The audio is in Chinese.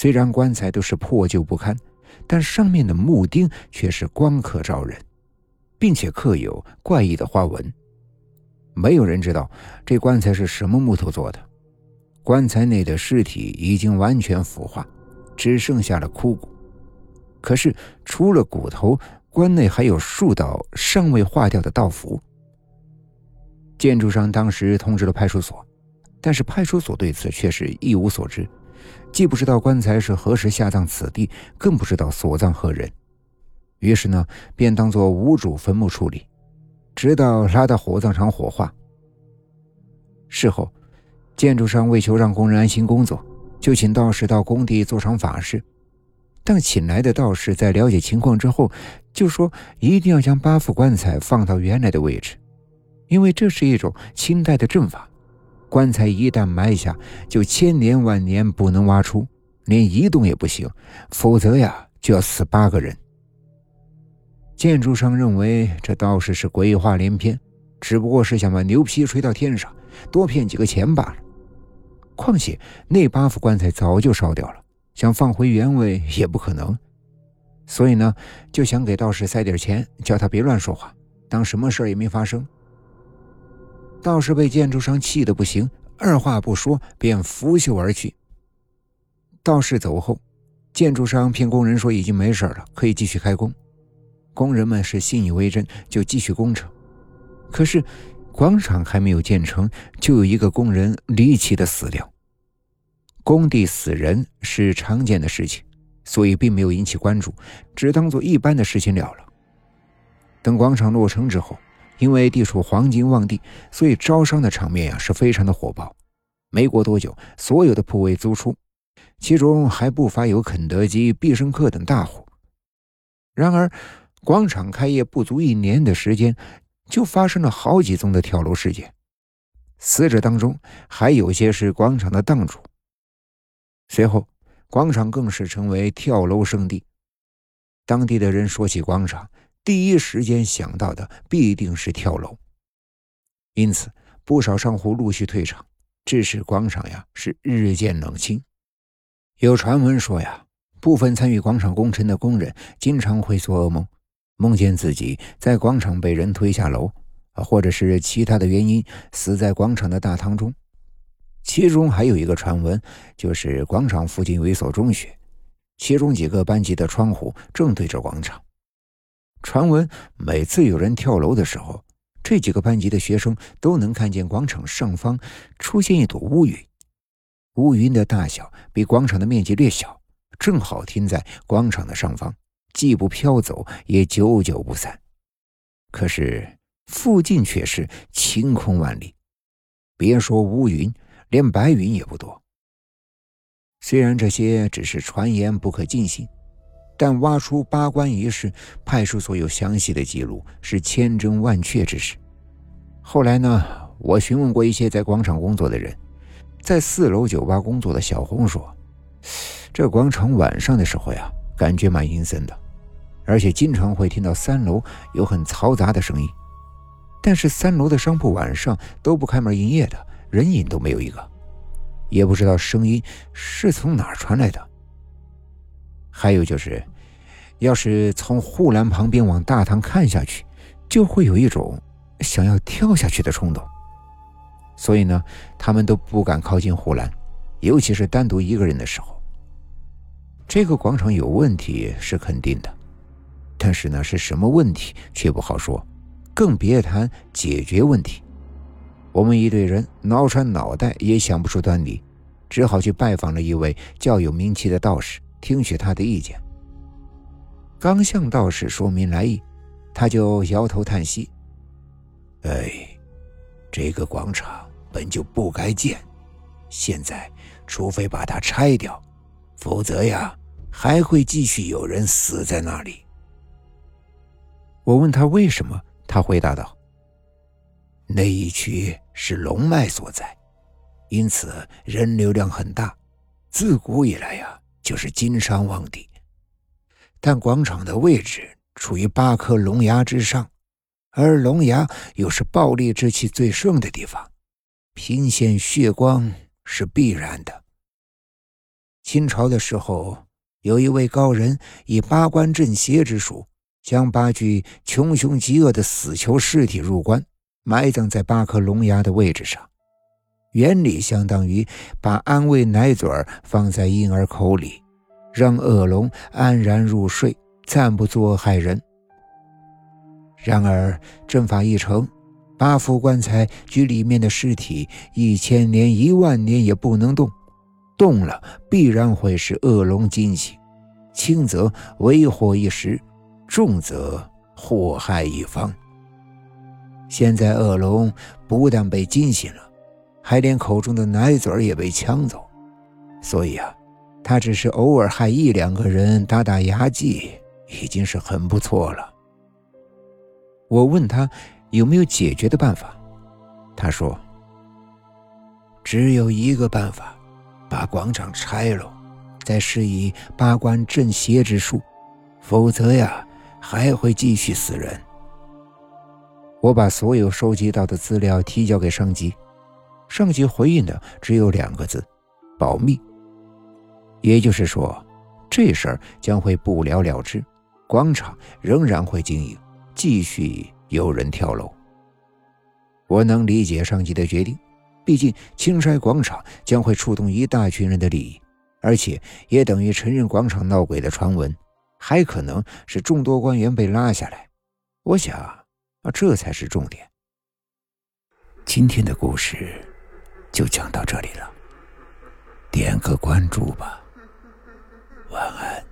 虽然棺材都是破旧不堪，但上面的木钉却是光可照人，并且刻有怪异的花纹。没有人知道这棺材是什么木头做的。棺材内的尸体已经完全腐化，只剩下了枯骨。可是除了骨头，棺内还有数道尚未化掉的道符。建筑商当时通知了派出所，但是派出所对此却是一无所知，既不知道棺材是何时下葬此地，更不知道所葬何人。于是呢，便当作无主坟墓处理。直到拉到火葬场火化。事后，建筑商为求让工人安心工作，就请道士到工地做场法事。但请来的道士在了解情况之后，就说一定要将八副棺材放到原来的位置，因为这是一种清代的阵法，棺材一旦埋下，就千年万年不能挖出，连移动也不行，否则呀就要死八个人。建筑商认为这道士是鬼话连篇，只不过是想把牛皮吹到天上，多骗几个钱罢了。况且那八副棺材早就烧掉了，想放回原位也不可能。所以呢，就想给道士塞点钱，叫他别乱说话，当什么事也没发生。道士被建筑商气得不行，二话不说便拂袖而去。道士走后，建筑商骗工人说已经没事了，可以继续开工。工人们是信以为真，就继续工程。可是，广场还没有建成，就有一个工人离奇的死掉。工地死人是常见的事情，所以并没有引起关注，只当做一般的事情了了。等广场落成之后，因为地处黄金旺地，所以招商的场面呀是非常的火爆。没过多久，所有的铺位租出，其中还不乏有肯德基、必胜客等大户。然而，广场开业不足一年的时间，就发生了好几宗的跳楼事件，死者当中还有些是广场的档主。随后，广场更是成为跳楼圣地。当地的人说起广场，第一时间想到的必定是跳楼。因此，不少商户陆续退场，致使广场呀是日渐冷清。有传闻说呀，部分参与广场工程的工人经常会做噩梦。梦见自己在广场被人推下楼，啊，或者是其他的原因死在广场的大堂中。其中还有一个传闻，就是广场附近有一所中学，其中几个班级的窗户正对着广场。传闻每次有人跳楼的时候，这几个班级的学生都能看见广场上方出现一朵乌云，乌云的大小比广场的面积略小，正好停在广场的上方。既不飘走，也久久不散。可是附近却是晴空万里，别说乌云，连白云也不多。虽然这些只是传言，不可尽信，但挖出八棺一事，派出所有详细的记录，是千真万确之事。后来呢，我询问过一些在广场工作的人，在四楼酒吧工作的小红说，这广场晚上的时候呀。感觉蛮阴森的，而且经常会听到三楼有很嘈杂的声音。但是三楼的商铺晚上都不开门营业的，人影都没有一个，也不知道声音是从哪儿传来的。还有就是，要是从护栏旁边往大堂看下去，就会有一种想要跳下去的冲动。所以呢，他们都不敢靠近护栏，尤其是单独一个人的时候。这个广场有问题是肯定的，但是呢，是什么问题却不好说，更别谈解决问题。我们一队人挠穿脑袋也想不出端倪，只好去拜访了一位较有名气的道士，听取他的意见。刚向道士说明来意，他就摇头叹息：“哎，这个广场本就不该建，现在除非把它拆掉。”否则呀，还会继续有人死在那里。我问他为什么，他回答道：“那一区是龙脉所在，因此人流量很大，自古以来呀就是金商旺地。但广场的位置处于八颗龙牙之上，而龙牙又是暴力之气最盛的地方，频现血光是必然的。”清朝的时候，有一位高人以八关镇邪之术，将八具穷凶极恶的死囚尸体入棺，埋葬在八颗龙牙的位置上。原理相当于把安慰奶嘴放在婴儿口里，让恶龙安然入睡，暂不作害人。然而阵法一成，八副棺材及里面的尸体，一千年、一万年也不能动，动了必然会使恶龙惊醒，轻则为祸一时，重则祸害一方。现在恶龙不但被惊醒了。还连口中的奶嘴也被抢走，所以啊，他只是偶尔害一两个人打打牙祭，已经是很不错了。我问他有没有解决的办法，他说：“只有一个办法，把广场拆了，再施以八关镇邪之术，否则呀，还会继续死人。”我把所有收集到的资料提交给上级。上级回应的只有两个字：保密。也就是说，这事儿将会不了了之，广场仍然会经营，继续有人跳楼。我能理解上级的决定，毕竟青山广场将会触动一大群人的利益，而且也等于承认广场闹鬼的传闻，还可能是众多官员被拉下来。我想，啊，这才是重点。今天的故事。就讲到这里了，点个关注吧，晚安。